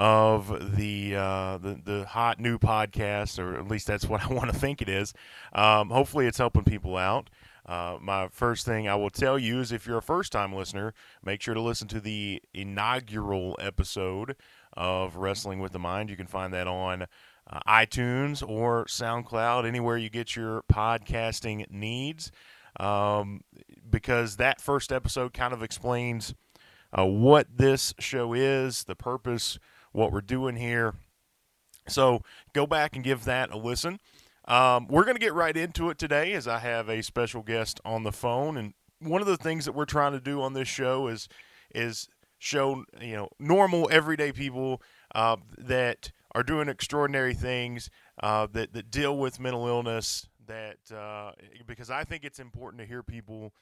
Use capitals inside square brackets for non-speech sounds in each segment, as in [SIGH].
of the uh, the the hot new podcast, or at least that's what [LAUGHS] I want to think it is. Um, hopefully, it's helping people out. Uh, my first thing I will tell you is if you're a first time listener, make sure to listen to the inaugural episode of Wrestling with the Mind. You can find that on uh, iTunes or SoundCloud, anywhere you get your podcasting needs um, because that first episode kind of explains uh, what this show is, the purpose, what we're doing here. So go back and give that a listen. Um, we're going to get right into it today as I have a special guest on the phone. And one of the things that we're trying to do on this show is is show you know normal everyday people uh, that are doing extraordinary things uh, that that deal with mental illness that uh, because I think it's important to hear people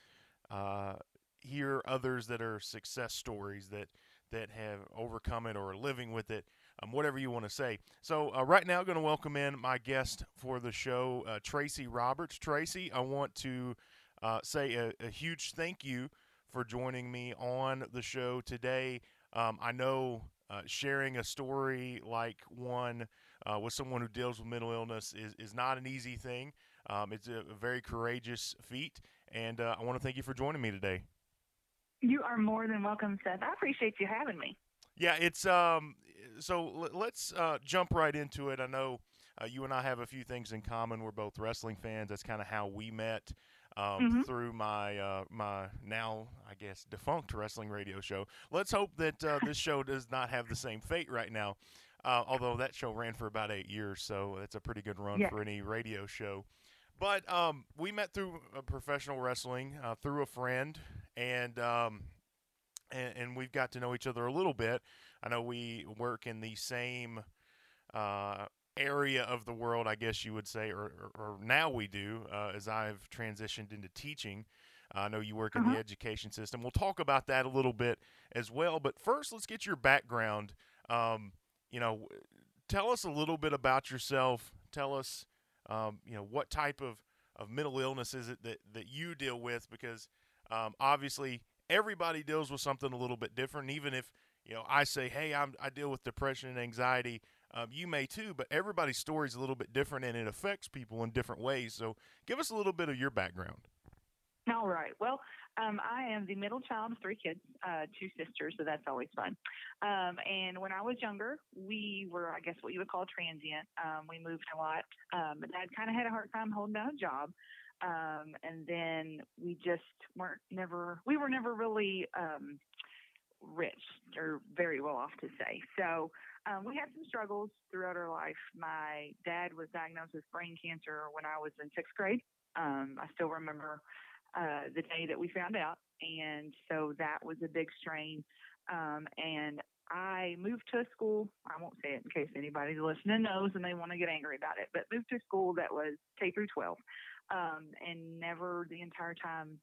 uh, hear others that are success stories that that have overcome it or are living with it, um, whatever you want to say. So uh, right now, I'm going to welcome in my guest for the show, uh, Tracy Roberts. Tracy, I want to uh, say a, a, huge thank you for joining me on the show today. Um, I know uh, sharing a story like one with someone who deals with mental illness is, is not an easy thing. Um, it's a, a, very courageous feat, and uh, I want to thank you for joining me today. You are more than welcome, Seth. I appreciate you having me. Yeah, it's um. So let's uh, jump right into it. I know uh, you and I have a few things in common. We're both wrestling fans. That's kind of how we met. Um, mm-hmm. Through my uh, my now I guess defunct wrestling radio show. Let's hope that uh, this show does not have the same fate right now. Uh, although that show ran for about eight years, so that's a pretty good run yeah. for any radio show. But um, we met through professional wrestling uh, through a friend, and, um, and, and we've got to know each other a little bit. I know we work in the same uh, area of the world, I guess you would say, or, or, or now we do, uh, as I've transitioned into teaching. I know you work in uh-huh. the education system. We'll talk about that a little bit as well. But first, let's get your background. Um, you know, tell us a little bit about yourself. Tell us um, you know, what type of, of mental illness is it that, that you deal with? Because um, obviously everybody deals with something a little bit different. Even if, you know, I say, hey, I'm, I deal with depression and anxiety, um, you may too, but everybody's story is a little bit different and it affects people in different ways. So give us a little bit of your background. All right. Well, um, I am the middle child of three kids, uh, two sisters, so that's always fun. Um, and when I was younger, we were, I guess, what you would call transient. Um, we moved a lot. Um, Dad kind of had a hard time holding down a job. Um, and then we just weren't never, we were never really um, rich or very well off to say. So um, we had some struggles throughout our life. My dad was diagnosed with brain cancer when I was in sixth grade. Um, I still remember uh, the day that we found out. And so that was a big strain. Um, and I moved to a school. I won't say it in case anybody's listening knows and they want to get angry about it, but moved to a school that was K through 12. Um, and never the entire time,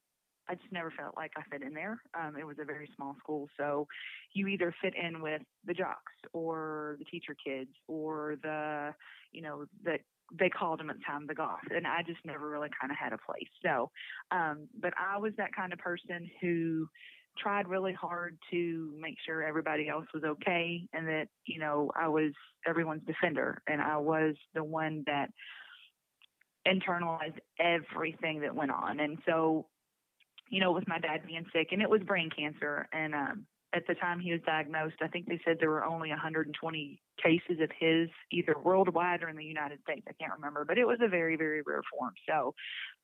I just never felt like I fit in there. Um, it was a very small school. So you either fit in with the jocks or the teacher kids or the, you know, the they called him at the time the goth and i just never really kind of had a place so um but i was that kind of person who tried really hard to make sure everybody else was okay and that you know i was everyone's defender and i was the one that internalized everything that went on and so you know with my dad being sick and it was brain cancer and um at the time he was diagnosed, I think they said there were only 120 cases of his, either worldwide or in the United States. I can't remember, but it was a very, very rare form. So,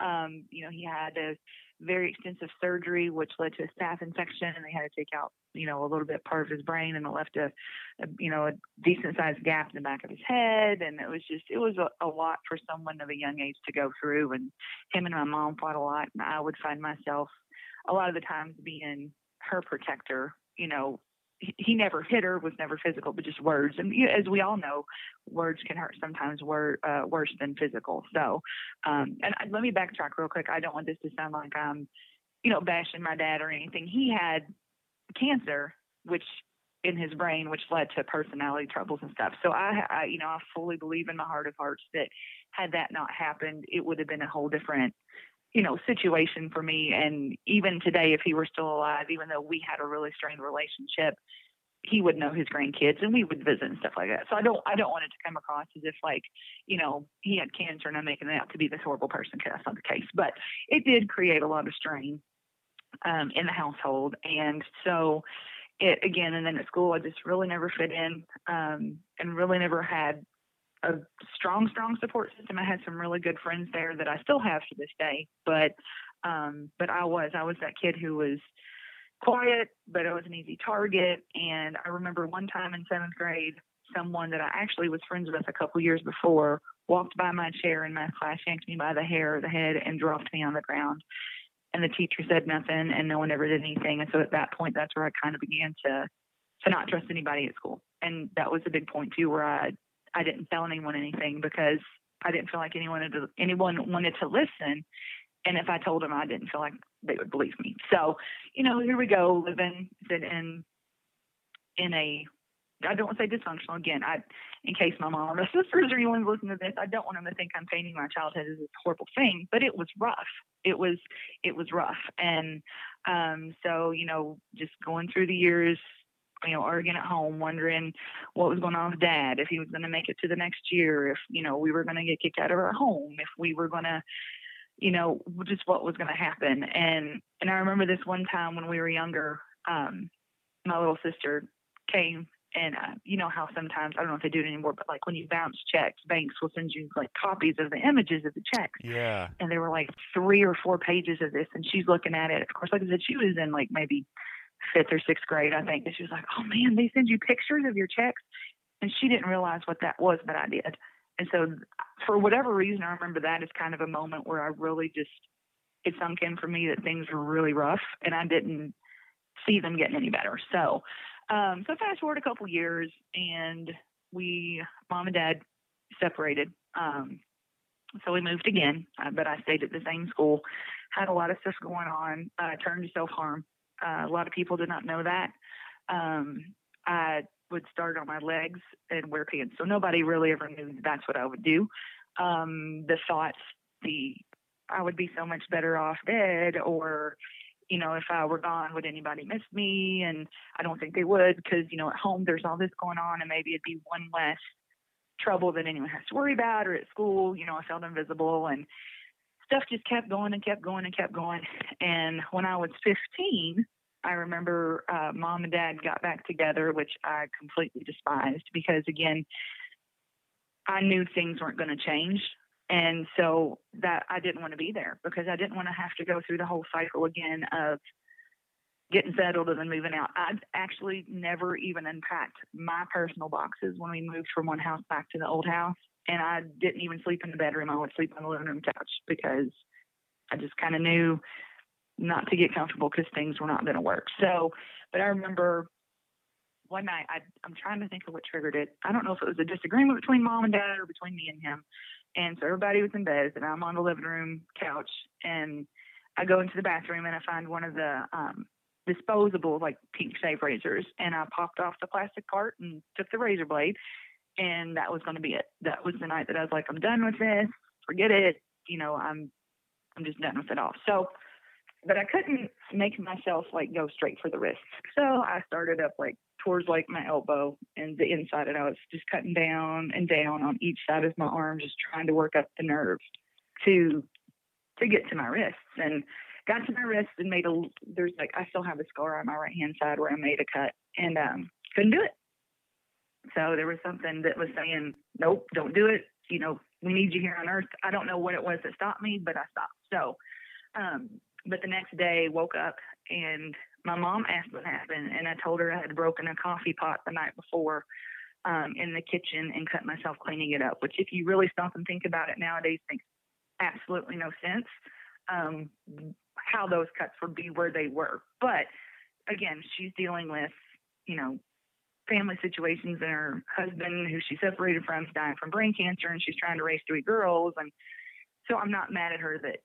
um, you know, he had a very extensive surgery, which led to a staph infection, and they had to take out, you know, a little bit part of his brain, and it left a, a you know, a decent sized gap in the back of his head, and it was just, it was a, a lot for someone of a young age to go through. And him and my mom fought a lot, and I would find myself a lot of the times being her protector you know, he never hit her, was never physical, but just words. And as we all know, words can hurt sometimes wor- uh, worse than physical. So, um, and I, let me backtrack real quick. I don't want this to sound like I'm, you know, bashing my dad or anything. He had cancer, which in his brain, which led to personality troubles and stuff. So I, I, you know, I fully believe in my heart of hearts that had that not happened, it would have been a whole different you know, situation for me. And even today, if he were still alive, even though we had a really strained relationship, he would know his grandkids and we would visit and stuff like that. So I don't I don't want it to come across as if like, you know, he had cancer and I'm making it out to be this horrible person because that's not the case. But it did create a lot of strain um, in the household. And so it again and then at school I just really never fit in um, and really never had a strong, strong support system. I had some really good friends there that I still have to this day. But um, but I was I was that kid who was quiet, but I was an easy target. And I remember one time in seventh grade, someone that I actually was friends with a couple years before walked by my chair in math class, yanked me by the hair of the head, and dropped me on the ground. And the teacher said nothing, and no one ever did anything. And so at that point, that's where I kind of began to to not trust anybody at school. And that was a big point too, where I I didn't tell anyone anything because I didn't feel like anyone to, anyone wanted to listen. And if I told them, I didn't feel like they would believe me. So, you know, here we go, living in in a I don't want to say dysfunctional again. I, in case my mom or my [LAUGHS] sisters or anyone's listening to this, I don't want them to think I'm painting my childhood as a horrible thing, but it was rough. It was, it was rough. And, um, so, you know, just going through the years, you know, arguing at home, wondering what was going on with dad, if he was going to make it to the next year, if, you know, we were going to get kicked out of our home, if we were going to, you know, just what was going to happen. And, and I remember this one time when we were younger, um, my little sister came and uh, you know how sometimes I don't know if they do it anymore, but like when you bounce checks, banks will send you like copies of the images of the checks. Yeah. And there were like three or four pages of this, and she's looking at it. Of course, like I said, she was in like maybe fifth or sixth grade, I think. And she was like, oh man, they send you pictures of your checks. And she didn't realize what that was, but I did. And so for whatever reason, I remember that as kind of a moment where I really just, it sunk in for me that things were really rough and I didn't see them getting any better. So, um, so fast forward a couple years and we, mom and dad separated. Um, so we moved again, uh, but I stayed at the same school, had a lot of stuff going on, uh, turned to self harm. Uh, a lot of people did not know that. Um, I would start on my legs and wear pants. So nobody really ever knew that's what I would do. Um, the thoughts, the I would be so much better off dead, or you know, if I were gone, would anybody miss me? And I don't think they would because you know, at home there's all this going on, and maybe it'd be one less trouble that anyone has to worry about, or at school, you know, I felt invisible and stuff just kept going and kept going and kept going. And when I was 15, I remember uh, mom and dad got back together, which I completely despised because, again, I knew things weren't going to change. And so that I didn't want to be there because I didn't want to have to go through the whole cycle again of getting settled and then moving out. I actually never even unpacked my personal boxes when we moved from one house back to the old house and I didn't even sleep in the bedroom. I would sleep on the living room couch because I just kind of knew not to get comfortable because things were not going to work. So, but I remember one night I, I'm trying to think of what triggered it. I don't know if it was a disagreement between mom and dad or between me and him. And so everybody was in bed and I'm on the living room couch and I go into the bathroom and I find one of the um, disposable like pink shave razors and I popped off the plastic part and took the razor blade and that was going to be it. That was the night that I was like, I'm done with this. Forget it. You know, I'm I'm just done with it all. So, but I couldn't make myself like go straight for the wrist. So I started up like towards like my elbow and the inside, and I was just cutting down and down on each side of my arm, just trying to work up the nerve to to get to my wrists. And got to my wrist and made a there's like I still have a scar on my right hand side where I made a cut and um couldn't do it. So there was something that was saying, nope, don't do it. You know, we need you here on earth. I don't know what it was that stopped me, but I stopped. So, um, but the next day woke up and my mom asked what happened and I told her I had broken a coffee pot the night before um, in the kitchen and cut myself cleaning it up, which if you really stop and think about it nowadays makes absolutely no sense. Um, how those cuts would be where they were. But again, she's dealing with you know, family situations and her husband who she separated from is dying from brain cancer and she's trying to raise three girls and so I'm not mad at her that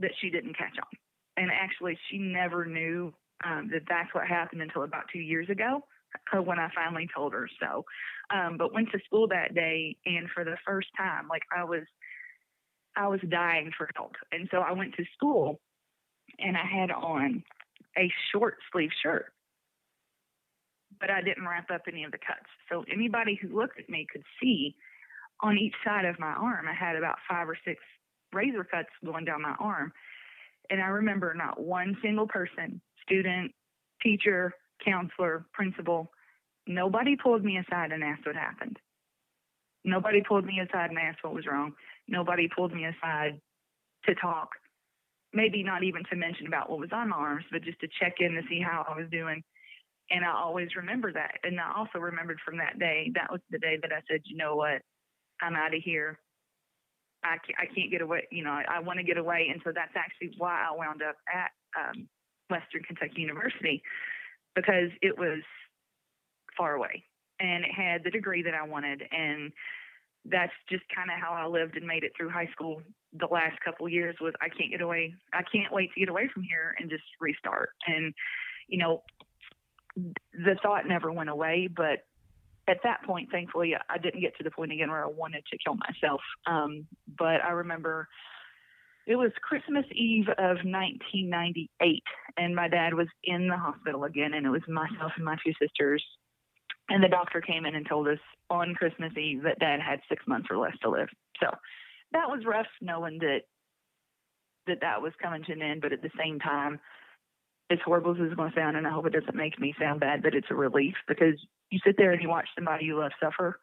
that she didn't catch on. And actually she never knew um, that that's what happened until about two years ago uh, when I finally told her so. Um, but went to school that day and for the first time, like I was I was dying for help. And so I went to school and I had on a short sleeve shirt but I didn't wrap up any of the cuts. So anybody who looked at me could see on each side of my arm, I had about five or six razor cuts going down my arm. And I remember not one single person, student, teacher, counselor, principal, nobody pulled me aside and asked what happened. Nobody pulled me aside and asked what was wrong. Nobody pulled me aside to talk. Maybe not even to mention about what was on my arms, but just to check in to see how I was doing and I always remember that. And I also remembered from that day, that was the day that I said, you know what, I'm out of here. I can't, I can't get away. You know, I, I want to get away. And so that's actually why I wound up at um, Western Kentucky University because it was far away and it had the degree that I wanted. And that's just kind of how I lived and made it through high school. The last couple years was I can't get away. I can't wait to get away from here and just restart. And, you know, the thought never went away, but at that point, thankfully, I didn't get to the point again where I wanted to kill myself. Um, but I remember it was Christmas Eve of 1998, and my dad was in the hospital again, and it was myself and my two sisters. And the doctor came in and told us on Christmas Eve that dad had six months or less to live. So that was rough knowing that that that was coming to an end, but at the same time, as horrible as it's going to sound, and I hope it doesn't make me sound bad, but it's a relief because you sit there and you watch somebody you love suffer,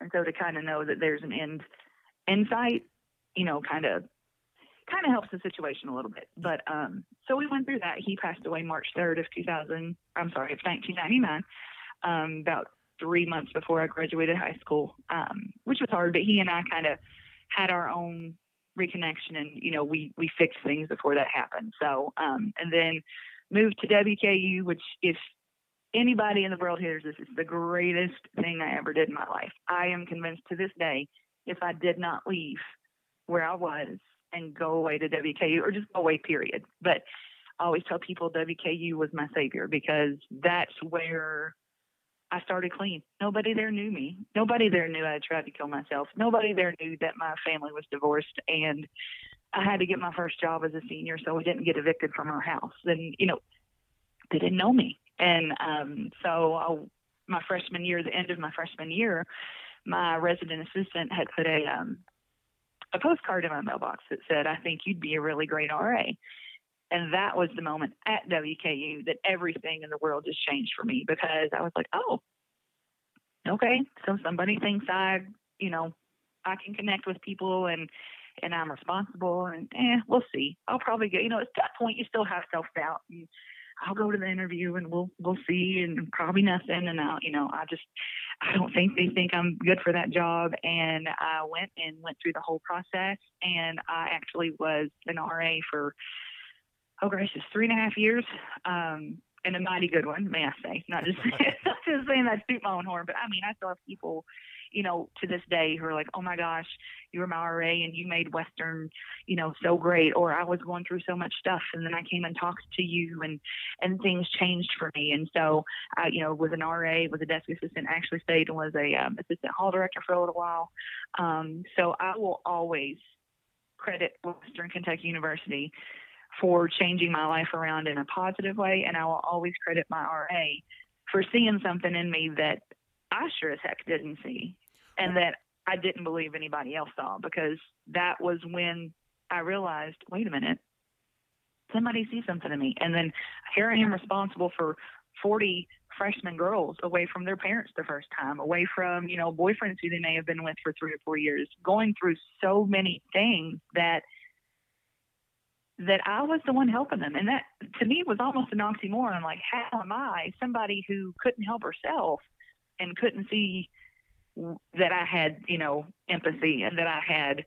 and so to kind of know that there's an end insight, you know, kind of kind of helps the situation a little bit. But um, so we went through that. He passed away March 3rd of 2000. I'm sorry, of 1999. Um, about three months before I graduated high school, um, which was hard. But he and I kind of had our own reconnection and you know we we fixed things before that happened so um and then moved to WKU which if anybody in the world hears this it's the greatest thing I ever did in my life. I am convinced to this day if I did not leave where I was and go away to WKU or just go away period. But I always tell people WKU was my savior because that's where I started clean. Nobody there knew me. Nobody there knew I had tried to kill myself. Nobody there knew that my family was divorced and I had to get my first job as a senior so we didn't get evicted from our house. And, you know, they didn't know me. And um, so I, my freshman year, the end of my freshman year, my resident assistant had put a um, a postcard in my mailbox that said, I think you'd be a really great RA. And that was the moment at WKU that everything in the world just changed for me because I was like, oh, okay, so somebody thinks I, you know, I can connect with people and and I'm responsible and eh, we'll see. I'll probably get, you know, at that point you still have self doubt I'll go to the interview and we'll we'll see and probably nothing. And I'll you know I just I don't think they think I'm good for that job. And I went and went through the whole process and I actually was an RA for oh gracious, three and a half years, um, and a mighty good one, may I say. Not just [LAUGHS] not just saying that to my own horn, but I mean, I still have people, you know, to this day who are like, oh my gosh, you were my RA and you made Western, you know, so great. Or I was going through so much stuff, and then I came and talked to you, and and things changed for me. And so, I, you know, was an RA, was a desk assistant, actually stayed and was a um, assistant hall director for a little while. Um, so I will always credit Western Kentucky University for changing my life around in a positive way. And I will always credit my RA for seeing something in me that I sure as heck didn't see and that I didn't believe anybody else saw because that was when I realized, wait a minute, somebody sees something in me. And then here I am responsible for 40 freshman girls away from their parents the first time, away from, you know, boyfriends who they may have been with for three or four years, going through so many things that – that I was the one helping them. And that to me was almost an oxymoron. Like, how am I somebody who couldn't help herself and couldn't see that I had, you know, empathy and that I had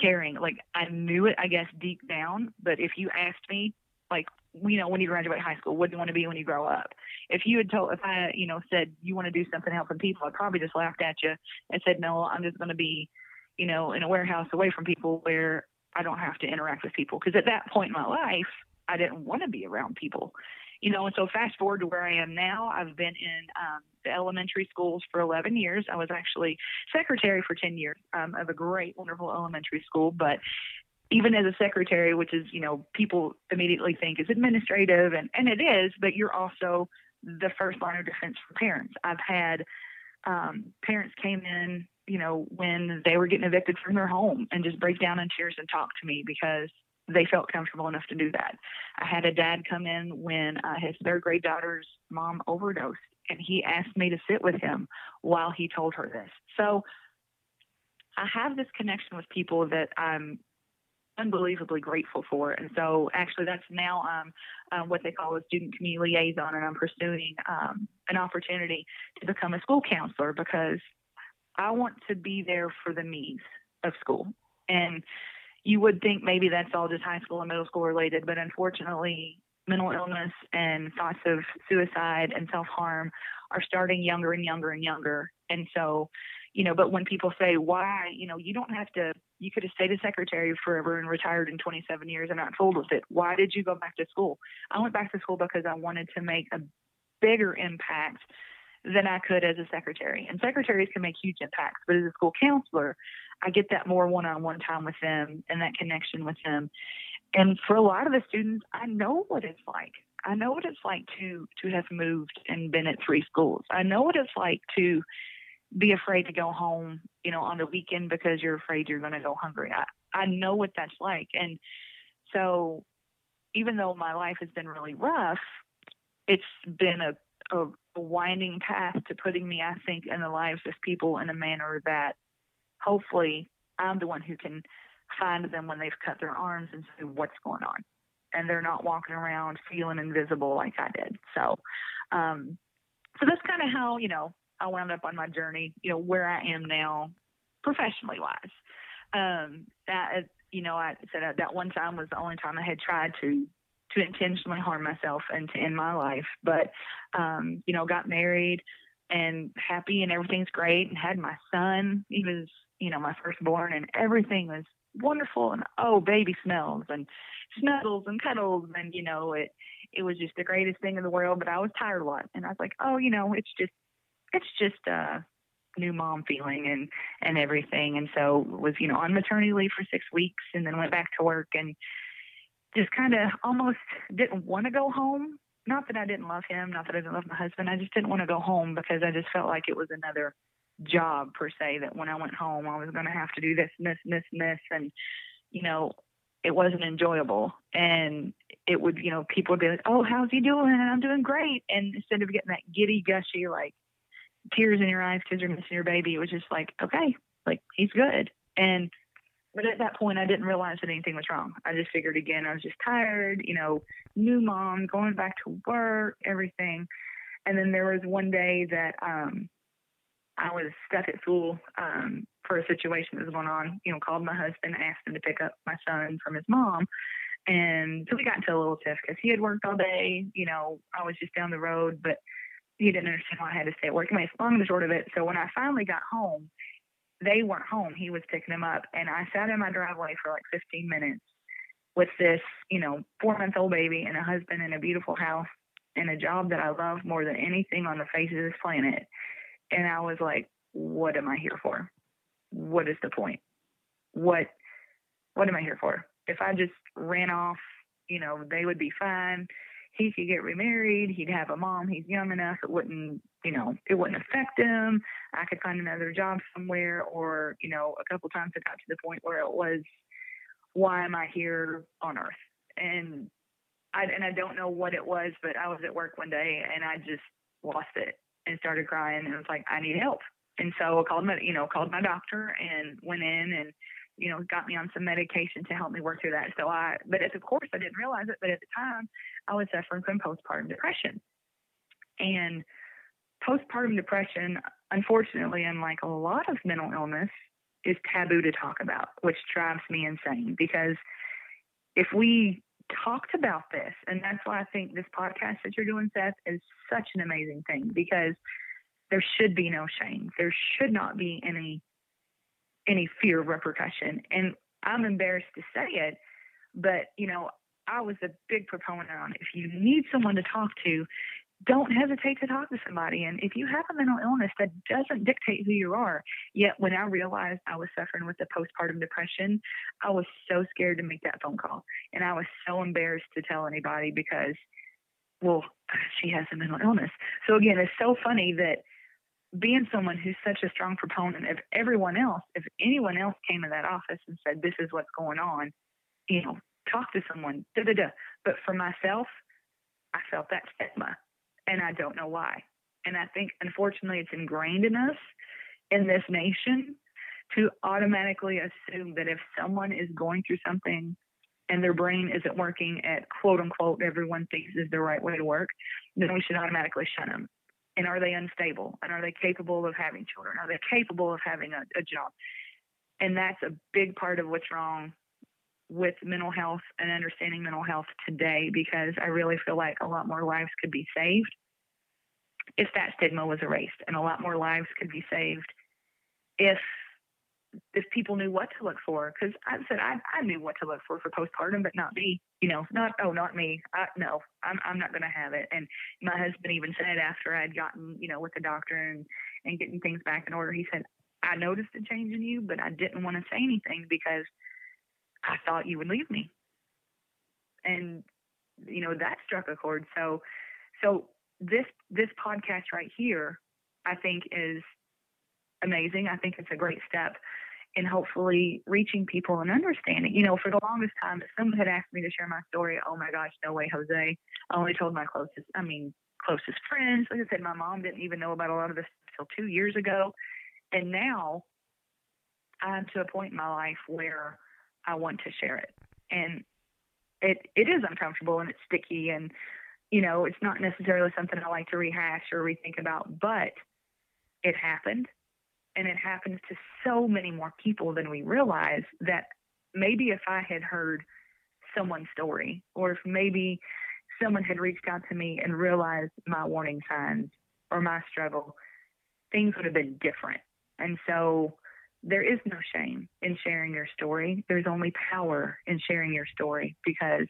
caring? Like, I knew it, I guess, deep down. But if you asked me, like, you know, when you graduate high school, what do you want to be when you grow up? if you had told, if I, you know, said you want to do something helping people, I'd probably just laughed at you and said, no, I'm just going to be, you know, in a warehouse away from people where I don't have to interact with people. Because at that point in my life, I didn't want to be around people you know, and so fast forward to where I am now, I've been in um, the elementary schools for 11 years. I was actually secretary for 10 years um, of a great, wonderful elementary school. But even as a secretary, which is, you know, people immediately think is administrative, and, and it is, but you're also the first line of defense for parents. I've had um, parents came in, you know, when they were getting evicted from their home and just break down in tears and talk to me because they felt comfortable enough to do that. I had a dad come in when uh, his third grade daughter's mom overdosed, and he asked me to sit with him while he told her this. So I have this connection with people that I'm unbelievably grateful for. And so actually that's now um, um, what they call a student community liaison, and I'm pursuing um, an opportunity to become a school counselor because I want to be there for the needs of school. And you would think maybe that's all just high school and middle school related, but unfortunately, mental illness and thoughts of suicide and self harm are starting younger and younger and younger. And so, you know, but when people say, why, you know, you don't have to, you could have stayed a secretary forever and retired in 27 years and not fooled with it. Why did you go back to school? I went back to school because I wanted to make a bigger impact than I could as a secretary. And secretaries can make huge impacts, but as a school counselor, I get that more one on one time with them and that connection with them. And for a lot of the students, I know what it's like. I know what it's like to to have moved and been at three schools. I know what it's like to be afraid to go home, you know, on the weekend because you're afraid you're going to go hungry. I I know what that's like. And so even though my life has been really rough, it's been a, a, winding path to putting me, I think, in the lives of people in a manner that hopefully I'm the one who can find them when they've cut their arms and see what's going on. And they're not walking around feeling invisible like I did. So, um, so that's kind of how, you know, I wound up on my journey, you know, where I am now professionally wise. Um, that, you know, I said that one time was the only time I had tried to, to intentionally harm myself and to end my life. But, um, you know, got married and happy and everything's great and had my son. He was you know, my firstborn, and everything was wonderful and oh, baby smells and snuggles and cuddles, and you know, it it was just the greatest thing in the world. But I was tired a lot, and I was like, oh, you know, it's just it's just a new mom feeling and and everything, and so was you know on maternity leave for six weeks, and then went back to work and just kind of almost didn't want to go home. Not that I didn't love him, not that I didn't love my husband. I just didn't want to go home because I just felt like it was another job per se that when I went home I was going to have to do this and this and this and this and you know it wasn't enjoyable and it would you know people would be like oh how's he doing and I'm doing great and instead of getting that giddy gushy like tears in your eyes because you're missing your baby it was just like okay like he's good and but at that point I didn't realize that anything was wrong I just figured again I was just tired you know new mom going back to work everything and then there was one day that um I was stuck at school um, for a situation that was going on. You know, called my husband, asked him to pick up my son from his mom. And so we got into a little tiff because he had worked all day. You know, I was just down the road, but he didn't understand why I had to stay at work. Anyway, long and short of it. So when I finally got home, they weren't home. He was picking them up. And I sat in my driveway for like 15 minutes with this, you know, four month old baby and a husband and a beautiful house and a job that I love more than anything on the face of this planet and I was like, what am I here for? What is the point? What what am I here for? If I just ran off, you know, they would be fine. He could get remarried. He'd have a mom. He's young enough. It wouldn't, you know, it wouldn't affect him. I could find another job somewhere. Or, you know, a couple times it got to the point where it was, why am I here on earth? And I and I don't know what it was, but I was at work one day and I just lost it and started crying and was like, I need help. And so I called my, you know, called my doctor and went in and, you know, got me on some medication to help me work through that. So I, but of course I didn't realize it, but at the time I was suffering from postpartum depression. And postpartum depression, unfortunately, unlike a lot of mental illness, is taboo to talk about, which drives me insane because if we talked about this. And that's why I think this podcast that you're doing, Seth, is such an amazing thing because there should be no shame. There should not be any any fear of repercussion. And I'm embarrassed to say it, but you know, I was a big proponent on if you need someone to talk to, don't hesitate to talk to somebody. And if you have a mental illness, that doesn't dictate who you are. Yet when I realized I was suffering with the postpartum depression, I was so scared to make that phone call. And I was so embarrassed to tell anybody because, well, she has a mental illness. So again, it's so funny that being someone who's such a strong proponent of everyone else, if anyone else came in that office and said, this is what's going on, you know, talk to someone, da da da. But for myself, I felt that stigma and I don't know why. And I think, unfortunately, it's ingrained in us in this nation to automatically assume that if someone is going through something and their brain isn't working at quote unquote everyone thinks is the right way to work, then we should automatically shun them. And are they unstable? And are they capable of having children? Are they capable of having a, a job? And that's a big part of what's wrong with mental health and understanding mental health today because I really feel like a lot more lives could be saved if that stigma was erased and a lot more lives could be saved if if people knew what to look for because i said I, I knew what to look for for postpartum but not me you know not oh not me I, no i'm, I'm not going to have it. And my husband even said after i'd gotten you know with the doctor and and getting things back in order he said i noticed a change in you but i didn't want to say anything because i thought you would leave me. And you know that struck a chord. So so this this podcast right here, I think is amazing. I think it's a great step in hopefully reaching people and understanding. You know, for the longest time, if someone had asked me to share my story, oh my gosh, no way, Jose. I only told my closest, I mean, closest friends. Like I said, my mom didn't even know about a lot of this until two years ago. And now I'm to a point in my life where I want to share it. And it it is uncomfortable and it's sticky and you know, it's not necessarily something I like to rehash or rethink about, but it happened. And it happens to so many more people than we realize that maybe if I had heard someone's story, or if maybe someone had reached out to me and realized my warning signs or my struggle, things would have been different. And so there is no shame in sharing your story. There's only power in sharing your story because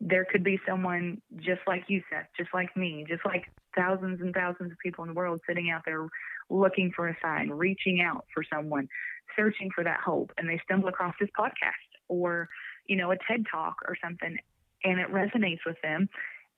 there could be someone just like you, Seth, just like me, just like thousands and thousands of people in the world sitting out there looking for a sign, reaching out for someone, searching for that hope, and they stumble across this podcast or, you know, a TED talk or something, and it resonates with them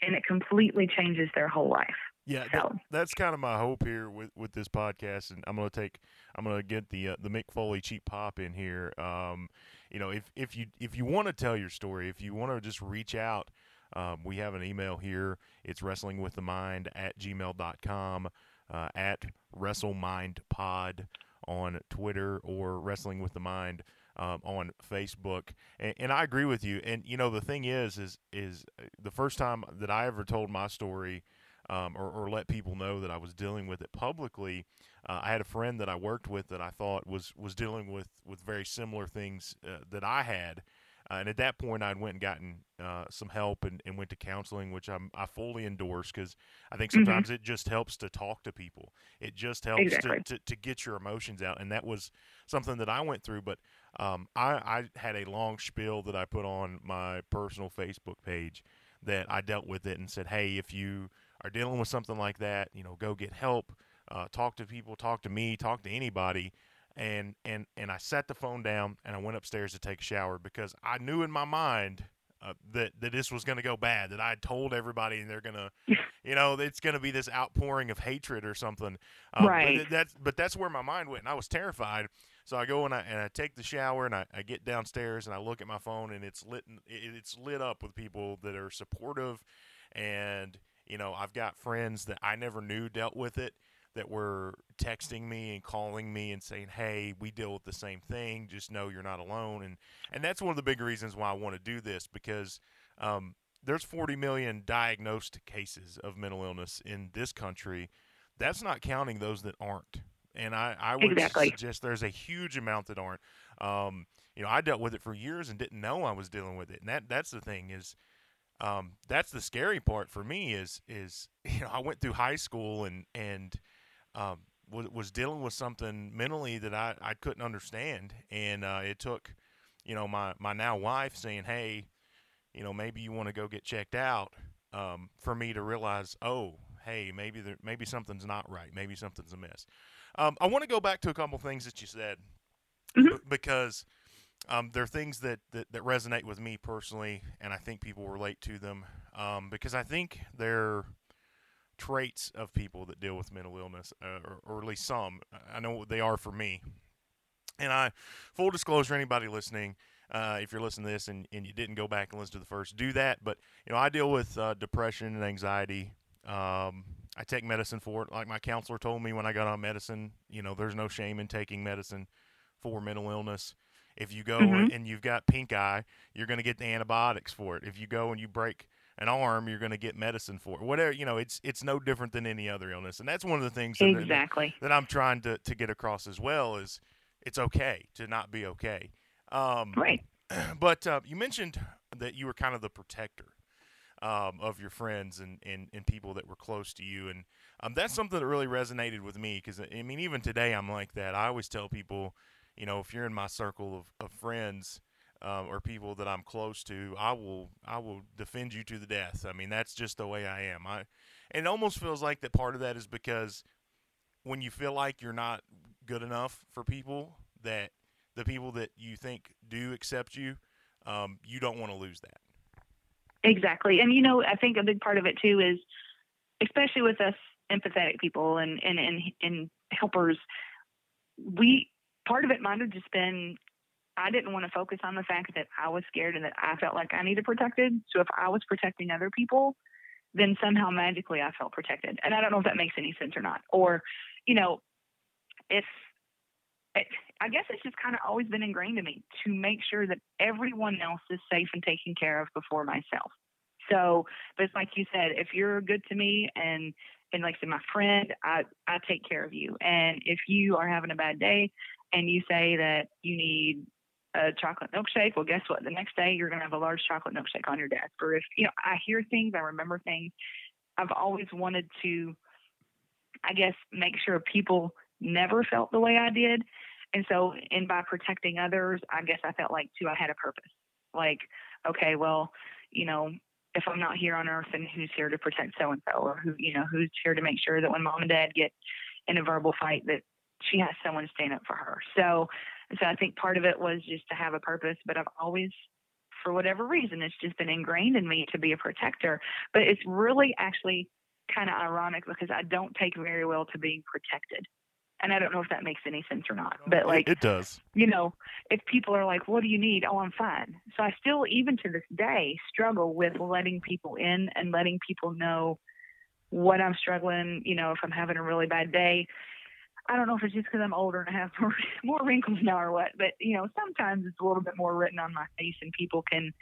and it completely changes their whole life. Yeah, so. that, that's kind of my hope here with, with this podcast, and I'm gonna take I'm gonna get the uh, the Mick Foley cheap pop in here. Um, you know, if if you if you want to tell your story, if you want to just reach out, um, we have an email here. It's wrestlingwiththemind at gmail.com, uh, at WrestleMindPod on Twitter or Wrestling with the Mind um, on Facebook. And, and, I agree with you. And you know, the thing is, is is uh, the first time that I ever told my story um, or, or, let people know that I was dealing with it publicly. Uh, I had a friend that I worked with that I thought was was dealing with with very similar things uh, that I had. Uh, and at that point, I'd went and gotten uh, some help and, and, went to counseling, which I'm, I fully endorse because I think mm-hmm. sometimes mm-hmm. it just helps to talk to people. It just helps exactly. to, to, to, get your emotions out. And that was something that I went through. But um, I, I had a long spiel that I put on my personal Facebook page that I dealt with it and said, hey, if you are dealing with something like that, you know, go get help. Uh, talk to people, talk to me, talk to anybody. And and and I set the phone down and I went upstairs to take a shower because I knew in my mind uh, that that this was going to go bad. That I had told everybody, and they're going [LAUGHS] to, you know, it's going to be this outpouring of hatred or something. Um, right. But that's but that's where my mind went, and I was terrified. So I go and I and I take the shower and I, I get downstairs and I look at my phone and it's lit it's lit up with people that are supportive and you know, I've got friends that I never knew dealt with it that were texting me and calling me and saying, "Hey, we deal with the same thing. Just know you're not alone." And and that's one of the big reasons why I want to do this because um, there's 40 million diagnosed cases of mental illness in this country. That's not counting those that aren't. And I, I would exactly. suggest there's a huge amount that aren't. Um, you know, I dealt with it for years and didn't know I was dealing with it. And that that's the thing is, um, that's the scary part for me is is [LAUGHS] you know I went through high school and and um, was was dealing with something mentally that I I couldn't understand, and uh, it took, you know, my my now wife saying, hey, you know, maybe you want to go get checked out, um, for me to realize, oh, hey, maybe there maybe something's not right, maybe something's amiss. Um, I want to go back to a couple things that you said Mhm. b- because um, there are things that, that, that resonate with me personally, and I think people relate to them um, because I think they're traits of people that deal with mental illness, uh, or, or at least some. I know what they are for me. And I, full disclosure, anybody listening, uh, if you're listening to this and, and you didn't go back and listen to the first, do that. But you know, I deal with uh, depression and anxiety. Um, I take medicine for it. Like my counselor told me when I got on medicine, you know, there's no shame in taking medicine for mental illness. If you go Mhm. and you've got pink eye, you're going to get the antibiotics for it. If you go and you break an arm, you're going to get medicine for it. Whatever, you know, it's it's no different than any other illness. And that's one of the things that, that- Exactly. that I'm trying to, to get across as well is it's okay to not be okay. Um, Right. [CLEARS THROAT] but uh, you mentioned that you were kind of the protector um, of your friends and, and, and people that were close to you. And um, that's something that really resonated with me because, I mean, even today I'm like that. I always tell people, you know, if you're in my circle of, of friends um, or people that I'm close to, I will I will defend you to the death. I mean, that's just the way I am. I and it almost feels like that part of that is because when you feel like you're not good enough for people, that the people that you think do accept you, um, you don't want to lose that. Exactly. And you know, I think a big part of it too is especially with us empathetic people and and and, and helpers, we part of it might have just been I didn't want to focus on the fact that I was scared and that I felt like I needed protected. So if I was protecting other people, then somehow magically I felt protected. And I don't know if that makes any sense or not. Or, you know, if it, I guess it's just kind of always been ingrained in me to make sure that everyone else is safe and taken care of before myself. So, but it's like you said, if you're good to me and and like I said, my friend, I I take care of you. And if you are having a bad day and you say that you need a chocolate milkshake, well, guess what? The next day you're going to have a large chocolate milkshake on your desk. Or if you know, I hear things, I remember things. I've always wanted to, I guess, make sure people never felt the way I did. And so, and by protecting others, I guess I felt like too I had a purpose. Like, okay, well, you know, if I'm not here on earth, then who's here to protect so and so, or who, you know, who's here to make sure that when mom and dad get in a verbal fight, that she has someone stand up for her. So, so I think part of it was just to have a purpose, but I've always, for whatever reason, it's just been ingrained in me to be a protector. But it's really actually kind of ironic because I don't take very well to being protected. And I don't know if that makes any sense or not. But like, it, does. you know, if people are like, what do you need? Oh, I'm fine. So I still, even to this day, struggle with letting people in and letting people know what I'm struggling, you know, if I'm having a really bad day. I don't know if it's just because I'm older and I have [LAUGHS] more, more wrinkles now or what, but you know, sometimes it's a little bit more written on my face and people can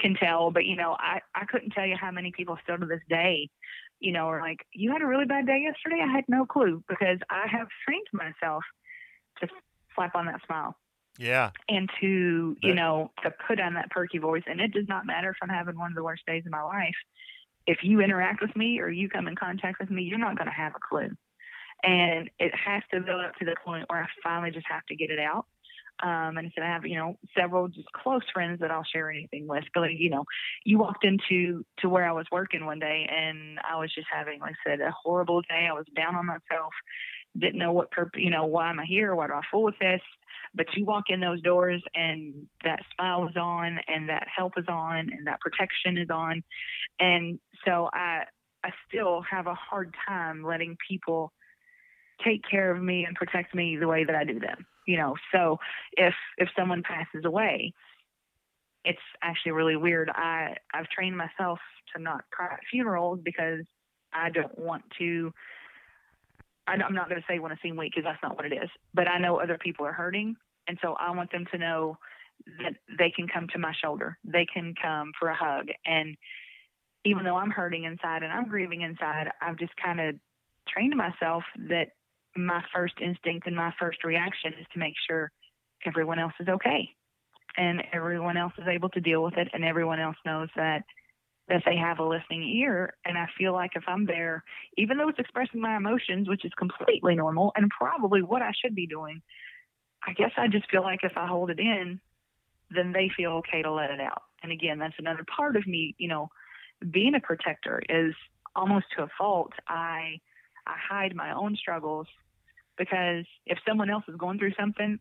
can tell. But you know, I I couldn't tell you how many people still to this day, you know, are like, you had a really bad day yesterday. I had no clue because I have trained myself to slap on that smile Yeah. and to you know to put on that perky voice and it does not matter if i'm having one of the worst days of my life if you interact with me or you come in contact with me you're not going to have a clue and it has to build up to the point where i finally just have to get it out um, and so I have, you know, several just close friends that I'll share anything with. But like, you know, you walked into to where I was working one day, and I was just having, like I said, a horrible day. I was down on myself, didn't know what purpose, you know, why am I here? Why do I fool with this? but you walk in those doors and that smile is on and that help is on and that protection is on and so i i still have a hard time letting people take care of me and protect me the way that i do them you know so if if someone passes away it's actually really weird i i've trained myself to not cry at funerals because i don't want to I'm not going to say want to seem weak because that's not what it is. But I know other people are hurting, and so I want them to know that they can come to my shoulder. They can come for a hug. And even though I'm hurting inside and I'm grieving inside, I've just kind of trained myself that my first instinct and my first reaction is to make sure everyone else is okay. and everyone else is able to deal with it, and everyone else knows that that they have a listening ear. And I feel like if I'm there, even though it's expressing my emotions, which is completely normal and probably what I should be doing, I guess I just feel like if I hold it in, then they feel okay to let it out. And again, that's another part of me, you know, being a protector is almost to a fault. I I hide my own struggles because if someone else is going through something,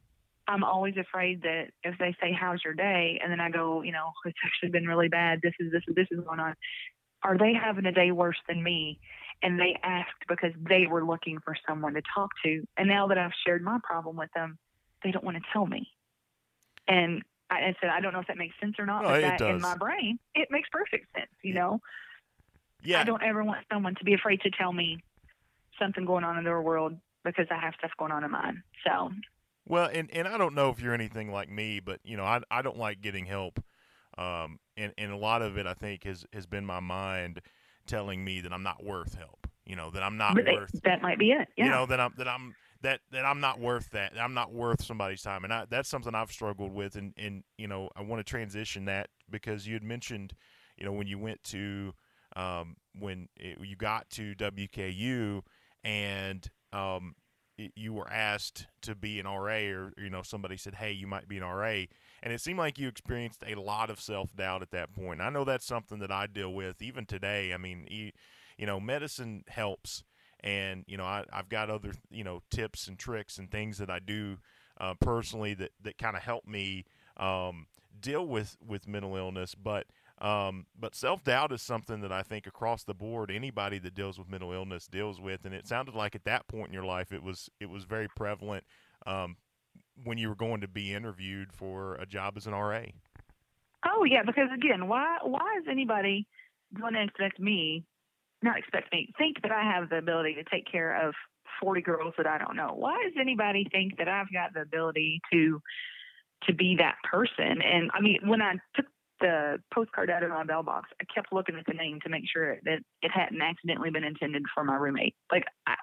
I'm always afraid that if they say, "How's your day?" and then I go, you know, it's actually been really bad. This is this is this is going on. Are they having a day worse than me? And they asked because they were looking for someone to talk to. And now that I've shared my problem with them, they don't want to tell me. And I, I said, I don't know if that makes sense or not, No, but that does. in my brain, it makes perfect sense. You know, Yeah. I don't ever want someone to be afraid to tell me something going on in their world because I have stuff going on in mine. So Well, and, and I don't know if you're anything like me, but you know, I I don't like getting help. Um, and, and a lot of it I think has has been my mind telling me that I'm not worth help. You know, that I'm not but worth that might be it. Yeah. you know that I'm that I'm that that I'm not worth that. I'm not worth somebody's time, and I, that's something I've struggled with. And and you know I want to transition that because you had mentioned, you know, when you went to um, when it, you got to WKU and um, you were asked to be an RA, or you know somebody said, hey, you might be an RA. And it seemed like you experienced a lot of self doubt at that point. I know that's something that I deal with even today. I mean, you, you know, medicine helps, and you know I, I've got other you know tips and tricks and things that I do uh, personally that that kind of help me um, deal with with mental illness. But um, but self doubt is something that I think across the board anybody that deals with mental illness deals with, and it sounded like at that point in your life it was it was very prevalent um, when you were going to be interviewed for a job as an RA. Oh yeah, because again, why why is anybody going to expect me, not expect me, think that I have the ability to take care of forty girls that I don't know? Why does anybody think that I've got the ability to to be that person? And I mean, when I took the postcard out of my mailbox, I kept looking at the name to make sure that it hadn't accidentally been intended for my roommate. Like, I,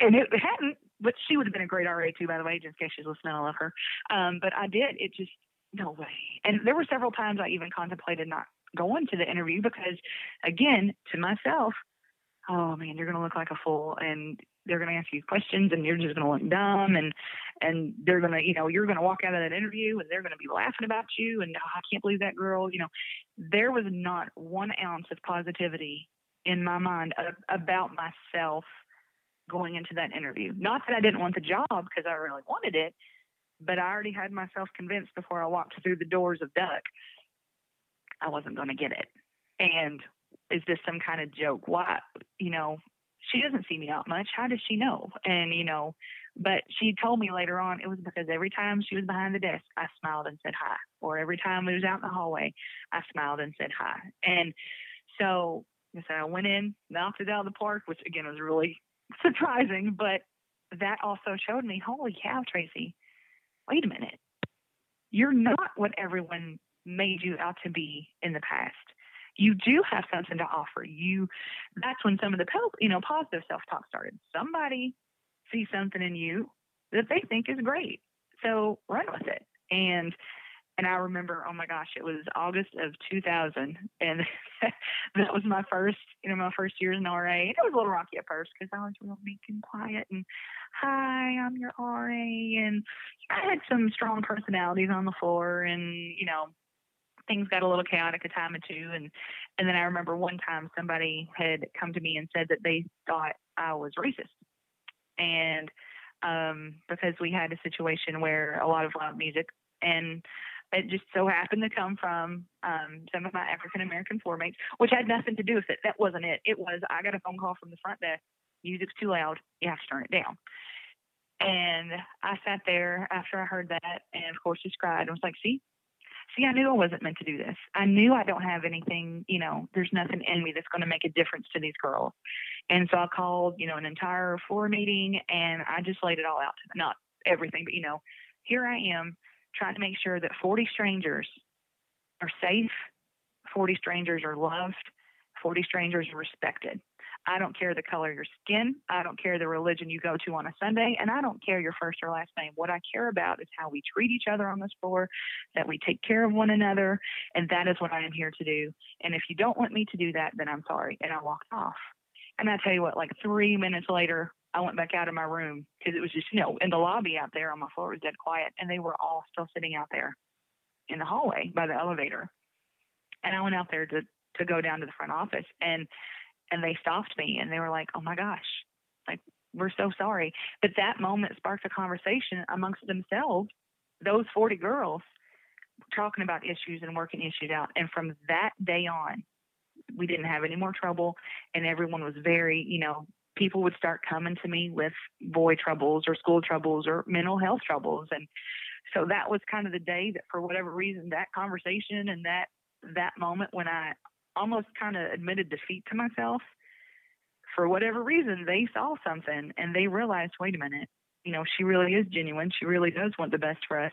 and it hadn't, but she would have been a great RA too, by the way, just in case she's listening. I love her. Um, but I did. It just no way. And there were several times I even contemplated not going to the interview because, again, to myself, oh man, you're going to look like a fool, and they're going to ask you questions, and you're just going to look dumb, and and they're going to, you know, you're going to walk out of that interview, and they're going to be laughing about you, and oh, I can't believe that girl. You know, there was not one ounce of positivity in my mind about myself going into that interview. Not that I didn't want the job because I really wanted it, but I already had myself convinced before I walked through the doors of Duck I wasn't going to get it. And is this some kind of joke? Why, you know, she doesn't see me out much. How does she know? And, you know, but she told me later on it was because every time she was behind the desk, I smiled and said hi. Or every time we was out in the hallway, I smiled and said hi. And so said I went in, knocked it out of the park, which again was really [LAUGHS] surprising, but that also showed me, holy cow, Tracy, wait a minute. You're not what everyone made you out to be in the past. You do have something to offer. You that's when some of the you know positive self-talk started. Somebody sees something in you that they think is great. So run with it. And and I remember, oh my gosh, it was August of 2000, and [LAUGHS] that was my first, you know, my first year an RA. And it was a little rocky at first because I was real meek and quiet, and hi, I'm your RA, and I had some strong personalities on the floor, and you know, things got a little chaotic a time or two, and and then I remember one time somebody had come to me and said that they thought I was racist, and um, because we had a situation where a lot of loud music and it just so happened to come from um, some of my African American floor mates, which had nothing to do with it. That wasn't it. It was I got a phone call from the front desk. Music's too loud. You have to turn it down. And I sat there after I heard that, and of course just cried. and was like, "See, see, I knew I wasn't meant to do this. I knew I don't have anything. You know, there's nothing in me that's going to make a difference to these girls." And so I called, you know, an entire floor meeting, and I just laid it all out. to them. Not everything, but you know, here I am trying to make sure that 40 strangers are safe, 40 strangers are loved, 40 strangers are respected. I don't care the color of your skin. I don't care the religion you go to on a Sunday. And I don't care your first or last name. What I care about is how we treat each other on this floor, that we take care of one another. And that is what I am here to do. And if you don't want me to do that, then I'm sorry. And I walked off. And I tell you what, like three minutes later, I went back out of my room because it was just, you know, in the lobby out there on my floor, was dead quiet. And they were all still sitting out there in the hallway by the elevator. And I went out there to, to go down to the front office and, and they stopped me and they were like, oh my gosh, like, we're so sorry. But that moment sparked a conversation amongst themselves, those 40 girls talking about issues and working issues out. And from that day on, we didn't have any more trouble and everyone was very you know people would start coming to me with boy troubles or school troubles or mental health troubles and so that was kind of the day that for whatever reason that conversation and that that moment when i almost kind of admitted defeat to myself. For whatever reason they saw something and they realized wait a minute. You know she really is genuine. She really does want the best for us.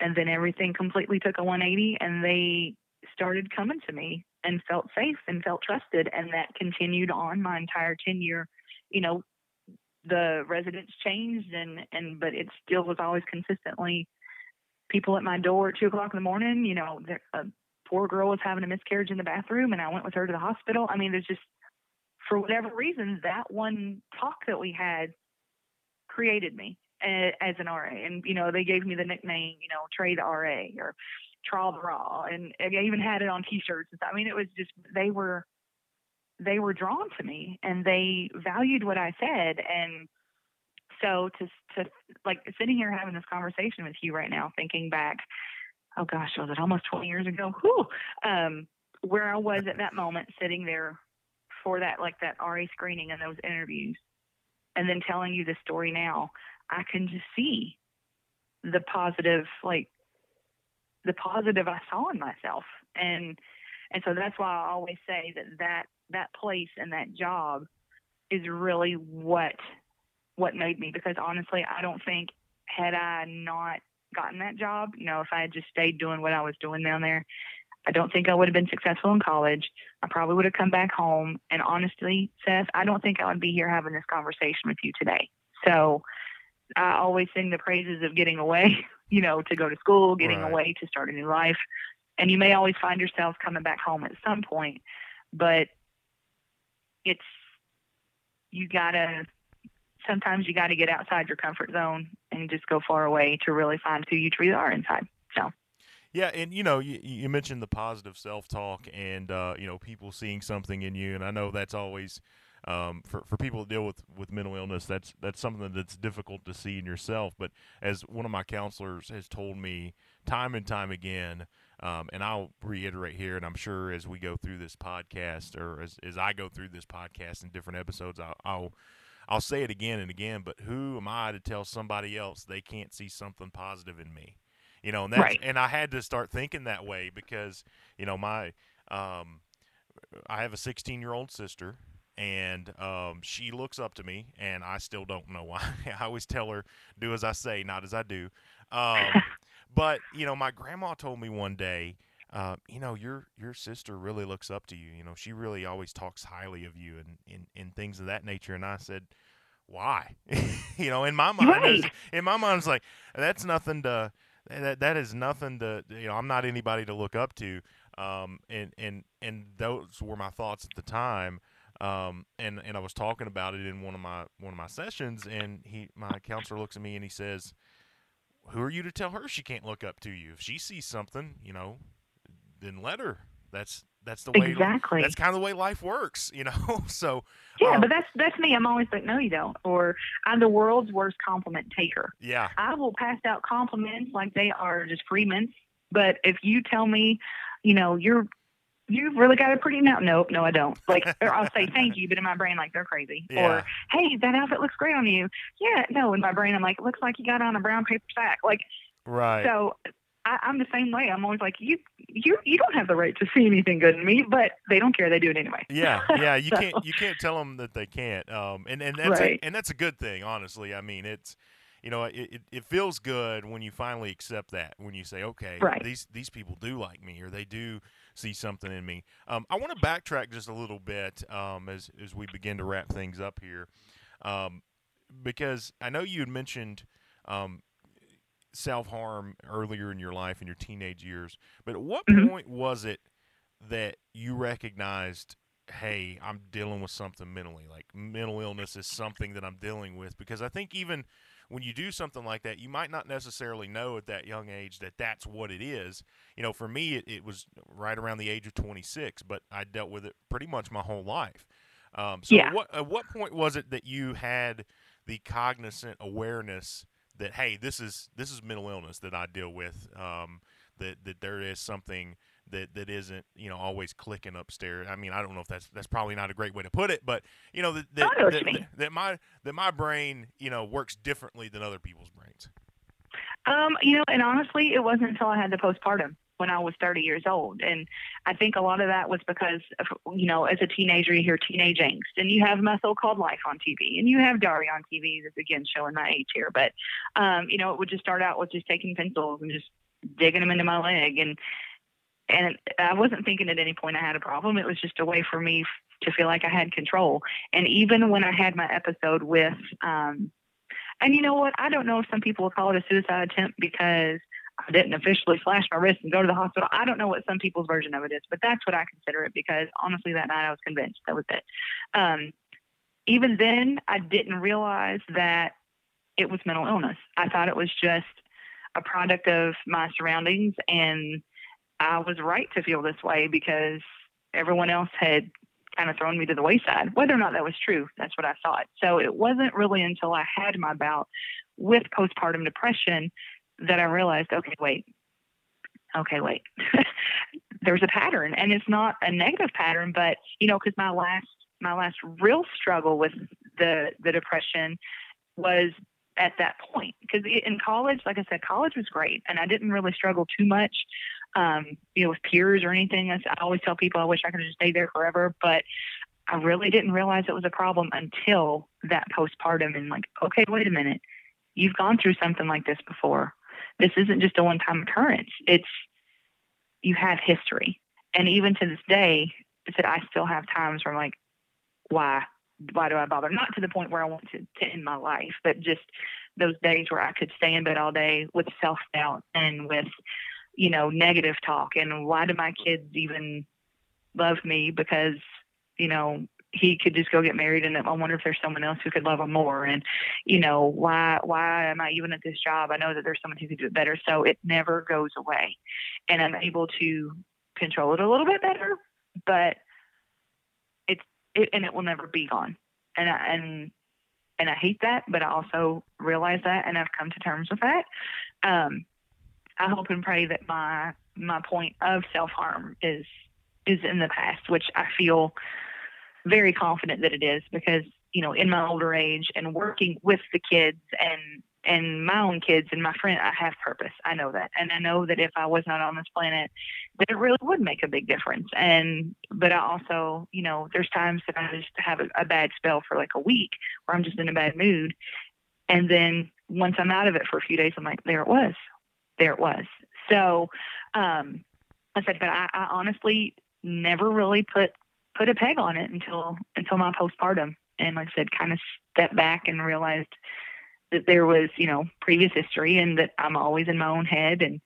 And then everything completely took a 180 and they started coming to me and felt safe and felt trusted. And that continued on my entire tenure. You know the residents changed and and but it still was always consistently people at my door at two o'clock in the morning you know a poor girl was having a miscarriage in the bathroom and i went with her to the hospital i mean there's just for whatever reason that one talk that we had created me as an RA. And, you know, they gave me the nickname, you know, the RA or Trial the Raw, and I even had it on T-shirts. I mean, it was just they were they were drawn to me, and they valued what I said, and so to to like sitting here having this conversation with you right now, thinking back, oh gosh, was it almost 20 years ago? Whew, um, where I was at that moment, sitting there for that like that RA screening and those interviews, and then telling you the story now, I can just see the positive like the positive I saw in myself. And and so that's why I always say that that that place and that job is really what what made me because honestly I don't think had I not gotten that job, you know, if I had just stayed doing what I was doing down there, I don't think I would have been successful in college. I probably would have come back home. And honestly, Seth, I don't think I would be here having this conversation with you today. So I always sing the praises of getting away [LAUGHS] you know, to go to school, getting right. away to start a new life. And you may always find yourself coming back home at some point, but it's, you gotta, sometimes you gotta get outside your comfort zone and just go far away to really find who you truly are inside. So. Yeah, and you know, you, you mentioned the positive self-talk, and uh, you know, people seeing something in you, and I know that's always um, for for people that deal with with mental illness, that's that's something that's difficult to see in yourself. But as one of my counselors has told me time and time again, um, and I'll reiterate here, and I'm sure as we go through this podcast, or as as I go through this podcast in different episodes, I'll, I'll I'll say it again and again, but who am I to tell somebody else they can't see something positive in me? You know, and that's right. and I had to start thinking that way because, you know, my um I have a 16 year old sister and um, she looks up to me, and I still don't know why. [LAUGHS] I always tell her, "Do as I say, not as I do." Um, [LAUGHS] but you know, my grandma told me one day, uh, you know, your your sister really looks up to you. You know, she really always talks highly of you, and and, and things of that nature. And I said, why? [LAUGHS] you know, in my mind, right. in my mind, it's like that's nothing to. That that is nothing to. You know, I'm not anybody to look up to. Um, and and and those were my thoughts at the time. Um, and and I was talking about it in one of my one of my sessions, and he my counselor looks at me and he says, "Who are you to tell her she can't look up to you? If she sees something, you know, then let her. That's that's the way exactly. That's kind of the way life works, you [LAUGHS] know. so yeah, um, but that's that's me. I'm always like, no, you don't. Or I'm the world's worst compliment taker. Yeah, I will pass out compliments like they are just free mints. But if you tell me, you know, you're you've really got a pretty now. Nope, no, I don't. Like, or I'll say thank you, but in my brain, like they're crazy. [LAUGHS] Yeah. Or hey, that outfit looks great on you. Yeah, no, in my brain, I'm like, it looks like you got on a brown paper sack. Like, right. So I, I'm the same way. I'm always like, you, you, you don't have the right to see anything good in me, but they don't care. They do it anyway. Yeah, yeah. You [LAUGHS] so, can't, you can't tell them that they can't. Um, and and that's right. a, and that's a good thing, honestly. I mean, it's you know, it, it, it feels good when you finally accept that. When you say, okay, Right. these these people do like me, or they do see something in me. Um, I want to backtrack just a little bit um, as as we begin to wrap things up here, um, because I know you had mentioned um, self harm earlier in your life in your teenage years, but at what Mhm. point was it that you recognized? Hey, I'm dealing with something mentally. Like mental illness is something that I'm dealing with because I think even when you do something like that, you might not necessarily know at that young age that that's what it is. You know, for me, it, it was right around the age of 26, but I dealt with it pretty much my whole life. Um, so, Yeah. what at what point was it that you had the cognizant awareness that hey, this is this is mental illness that I deal with? Um, that that there is something that that isn't you know always clicking upstairs. I mean, I don't know if that's that's probably not a great way to put it, but you know that that, know that, that, that my that my brain you know works differently than other people's brains. Um, you know, and honestly, it wasn't until I had the postpartum when I was 30 years old. And I think a lot of that was because, of, you know, as a teenager, you hear teenage angst and you have My So-Called Life on TV and you have Daria on TV that's again showing my age here. But, um, you know, it would just start out with just taking pencils and just digging them into my leg. And, and I wasn't thinking at any point I had a problem. It was just a way for me to feel like I had control. And even when I had my episode with, um, and you know what? I don't know if some people will call it a suicide attempt because I didn't officially slash my wrist and go to the hospital. I don't know what some people's version of it is, but that's what I consider it because honestly, that night I was convinced that was it. Um, even then, I didn't realize that it was mental illness. I thought it was just a product of my surroundings, and I was right to feel this way because everyone else had kind of thrown me to the wayside. Whether or not that was true, that's what I thought. So it wasn't really until I had my bout with postpartum depression that I realized, okay, wait, okay, wait. [LAUGHS] There's a pattern, and it's not a negative pattern, but you know, because my last my last real struggle with the the depression was at that point. Because in college like i said college was great and i didn't really struggle too much um, you know with peers or anything. I always tell people i wish i could have just stayed there forever but i really didn't realize it was a problem until that postpartum and like okay wait a minute. You've gone through something like this before this isn't just a one time occurrence it's you have history and even to this day that i still have times where i'm like why why do I bother? Not to the point where I want to, to end my life, but just those days where I could stay in bed all day with self doubt and with, you know, negative talk. And why do my kids even love me? Because, you know, he could just go get married and I wonder if there's someone else who could love him more. And, you know, why, why am I even at this job? I know that there's someone who could do it better. So it never goes away. And I'm able to control it a little bit better, but it's, it, and it will never be gone. And I, and and I hate that, but I also realize that, and I've come to terms with that. Um, I hope and pray that my my point of self harm is is in the past, which I feel very confident that it is because you know in my older age and working with the kids and and my own kids and my friend I have purpose. I know that. And I know that if I was not on this planet that it really would make a big difference. And but I also, you know, there's times that I just have a, a bad spell for like a week where I'm just in a bad mood. And then once I'm out of it for a few days, I'm like, there it was. There it was. So um I said, but I, I honestly never really put put a peg on it until until my postpartum. And like I said, kind of stepped back and realized that there was, you know, previous history and that I'm always in my own head and,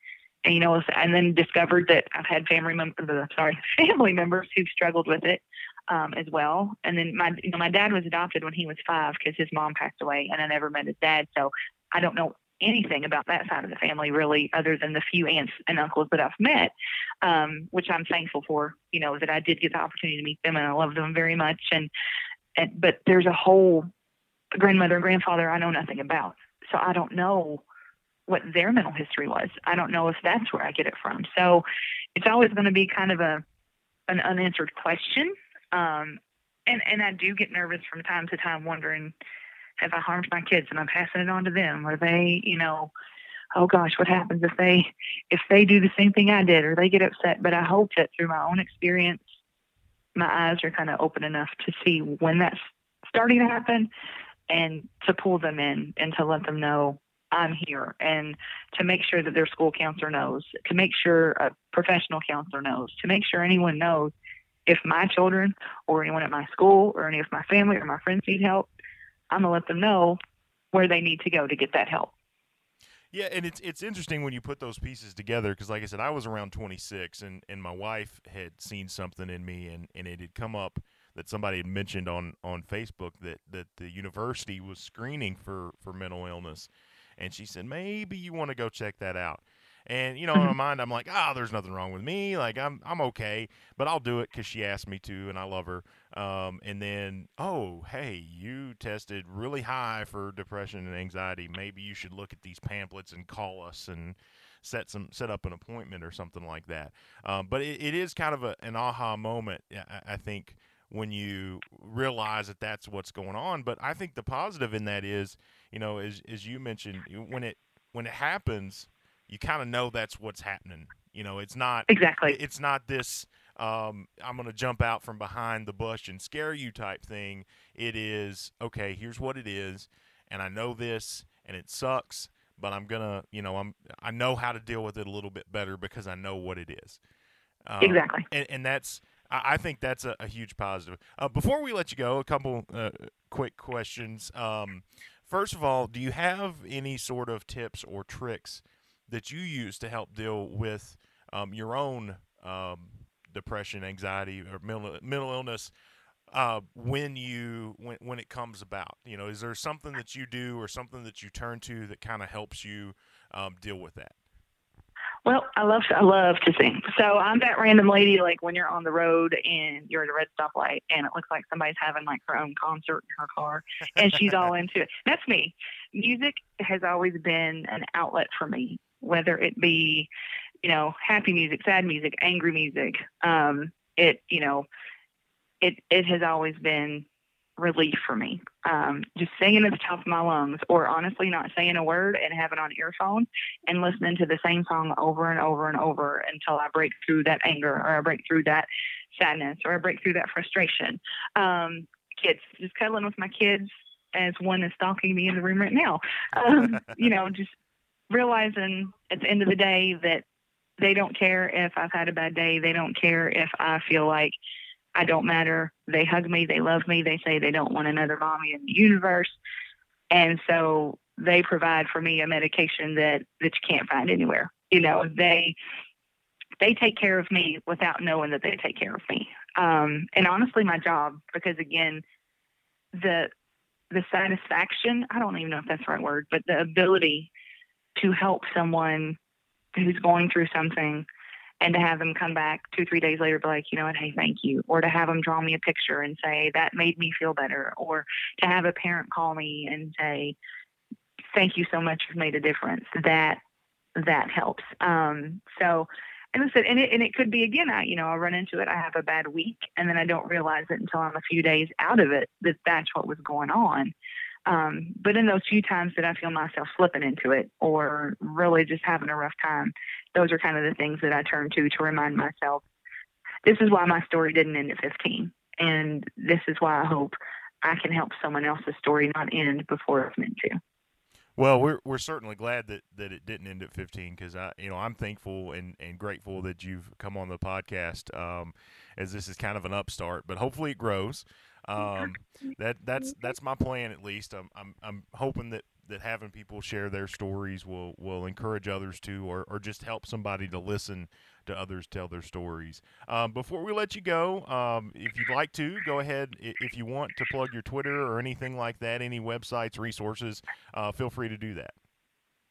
and you know, and then discovered that I've had family members, sorry, [LAUGHS] family members who've struggled with it um, as well. And then my, you know, my dad was adopted when he was five because his mom passed away and I never met his dad. So I don't know anything about that side of the family really other than the few aunts and uncles that I've met, um, which I'm thankful for, you know, that I did get the opportunity to meet them and I love them very much. And, and but there's a whole grandmother and grandfather I know nothing about. So I don't know what their mental history was. I don't know if that's where I get it from. So it's always going to be kind of a an unanswered question. Um, and and I do get nervous from time to time, wondering have I harmed my kids and I'm passing it on to them? Are they, you know, oh gosh, what happens if they if they do the same thing I did or they get upset? But I hope that through my own experience, my eyes are kind of open enough to see when that's starting to happen and to pull them in and to let them know I'm here, and to make sure that their school counselor knows, to make sure a professional counselor knows, to make sure anyone knows if my children or anyone at my school or any of my family or my friends need help, I'm gonna let them know where they need to go to get that help. Yeah, and it's it's interesting when you put those pieces together because, like I said, I was around 26, and, and my wife had seen something in me, and, and it had come up that somebody had mentioned on, on Facebook that, that the university was screening for, for mental illness, and she said maybe you want to go check that out. And you know, in my Mm-hmm. mind, I'm like, ah, there's nothing wrong with me. Like I'm, I'm okay. But I'll do it because she asked me to, and I love her. Um, and then, oh, hey, you tested really high for depression and anxiety. Maybe you should look at these pamphlets and call us and set some, set up an appointment or something like that. Um, but it, it is kind of a, an aha moment, I, I think, when you realize that that's what's going on. But I think the positive in that is, you know, as as you mentioned, when it when it happens you kind of know that's what's happening. You know, it's not Exactly. it's not this um, I'm going to jump out from behind the bush and scare you type thing. It is okay. Here's what it is, and I know this, and it sucks, but I'm gonna, you know, I'm I know how to deal with it a little bit better because I know what it is. Um, Exactly. and, and that's I, I think that's a, a huge positive. Uh, before we let you go, a couple uh, quick questions. Um, first of all, do you have any sort of tips or tricks that you use to help deal with um, your own um, depression, anxiety, or mental, mental illness uh, when you when when it comes about? You know, is there something that you do or something that you turn to that kind of helps you um, deal with that? Well, I love I love to sing. So I'm that random lady like when you're on the road and you're at a red stoplight and it looks like somebody's having like her own concert in her car and she's all [LAUGHS] into it. That's me. Music has always been an outlet for me, whether it be, you know, happy music, sad music, angry music. Um, it, you know, it it has always been relief for me. Um, just singing at the top of my lungs, or honestly not saying a word and having on earphones and listening to the same song over and over and over until I break through that anger or I break through that sadness or I break through that frustration. Um, kids, just cuddling with my kids as one is stalking me in the room right now. Um, [LAUGHS] you know, just realizing at the end of the day that they don't care if I've had a bad day. They don't care if I feel like I don't matter. They hug me. They love me. They say they don't want another mommy in the universe. And so they provide for me a medication that, that you can't find anywhere. You know, they they take care of me without knowing that they take care of me. Um, and honestly, my job, because again, the the satisfaction, I don't even know if that's the right word, but the ability to help someone who's going through something and to have them come back two, three days later, be like, you know what, hey, thank you. Or to have them draw me a picture and say, that made me feel better. Or to have a parent call me and say, thank you so much, you've made a difference. That that helps. Um, so and I said, and it and it could be again, I you know, I'll run into it, I have a bad week and then I don't realize it until I'm a few days out of it that that's what was going on. Um, but in those few times that I feel myself slipping into it or really just having a rough time, those are kind of the things that I turn to to remind myself this is why my story didn't end at 15. And this is why I hope I can help someone else's story not end before it's meant to. Well, we're we're certainly glad that, that it didn't end at 15 because I you know I'm thankful and, and grateful that you've come on the podcast um, as this is kind of an upstart, but hopefully it grows. Um, that that's [LAUGHS] that's my plan at least. I'm I'm I'm hoping that, that having people share their stories will, will encourage others to or, or just help somebody to listen to others tell their stories. Um, before we let you go, um, if you'd like to, go ahead. If you want to plug your Twitter or anything like that, any websites, resources, uh, feel free to do that.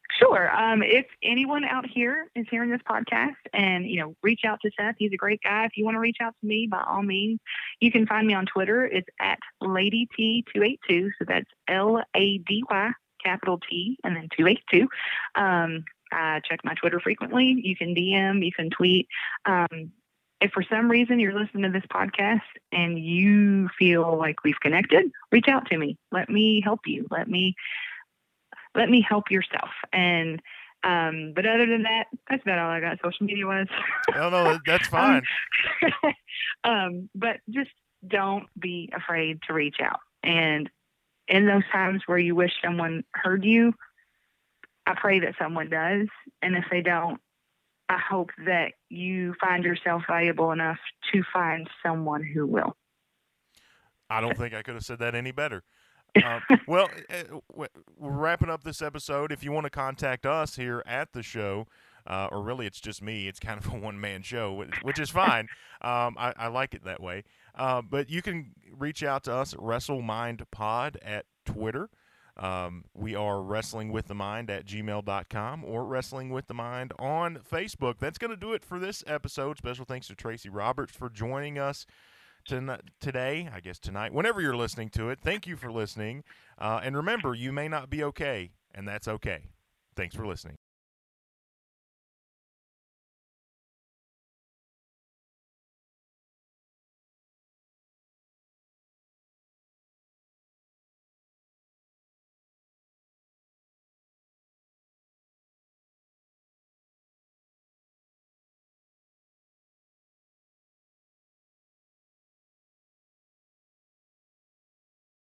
Sure. Um, if anyone out here is hearing this podcast and, you know, reach out to Seth, he's a great guy. If you want to reach out to me, by all means, you can find me on Twitter. It's at Lady T282. So that's L A D Y, capital T, and then 282. Um, I check my Twitter frequently. You can DM, you can tweet. Um, if for some reason you're listening to this podcast and you feel like we've connected, reach out to me. Let me help you. Let me let me help yourself. And um, but other than that, that's about all I got social media wise. No, no, that- [LAUGHS] that's fine. [LAUGHS] um, but just don't be afraid to reach out. And in those times where you wish someone heard you, I pray that someone does. And if they don't, I hope that you find yourself valuable enough to find someone who will. I don't think I could have said that any better. Uh, [LAUGHS] well, uh, we're wrapping up this episode. If you want to contact us here at the show, uh, or really it's just me, it's kind of a one man show, which is fine. [LAUGHS] um, I, I, like it that way. Uh, but you can reach out to us at WrestleMindPod at Twitter. Um, we are wrestling with the mind at gmail.com or wrestling with the mind on Facebook. That's going to do it for this episode. Special thanks to Tracy Roberts for joining us today, I guess tonight, whenever you're listening to it. Thank you for listening. Uh, and remember, you may not be okay, and that's okay. Thanks for listening.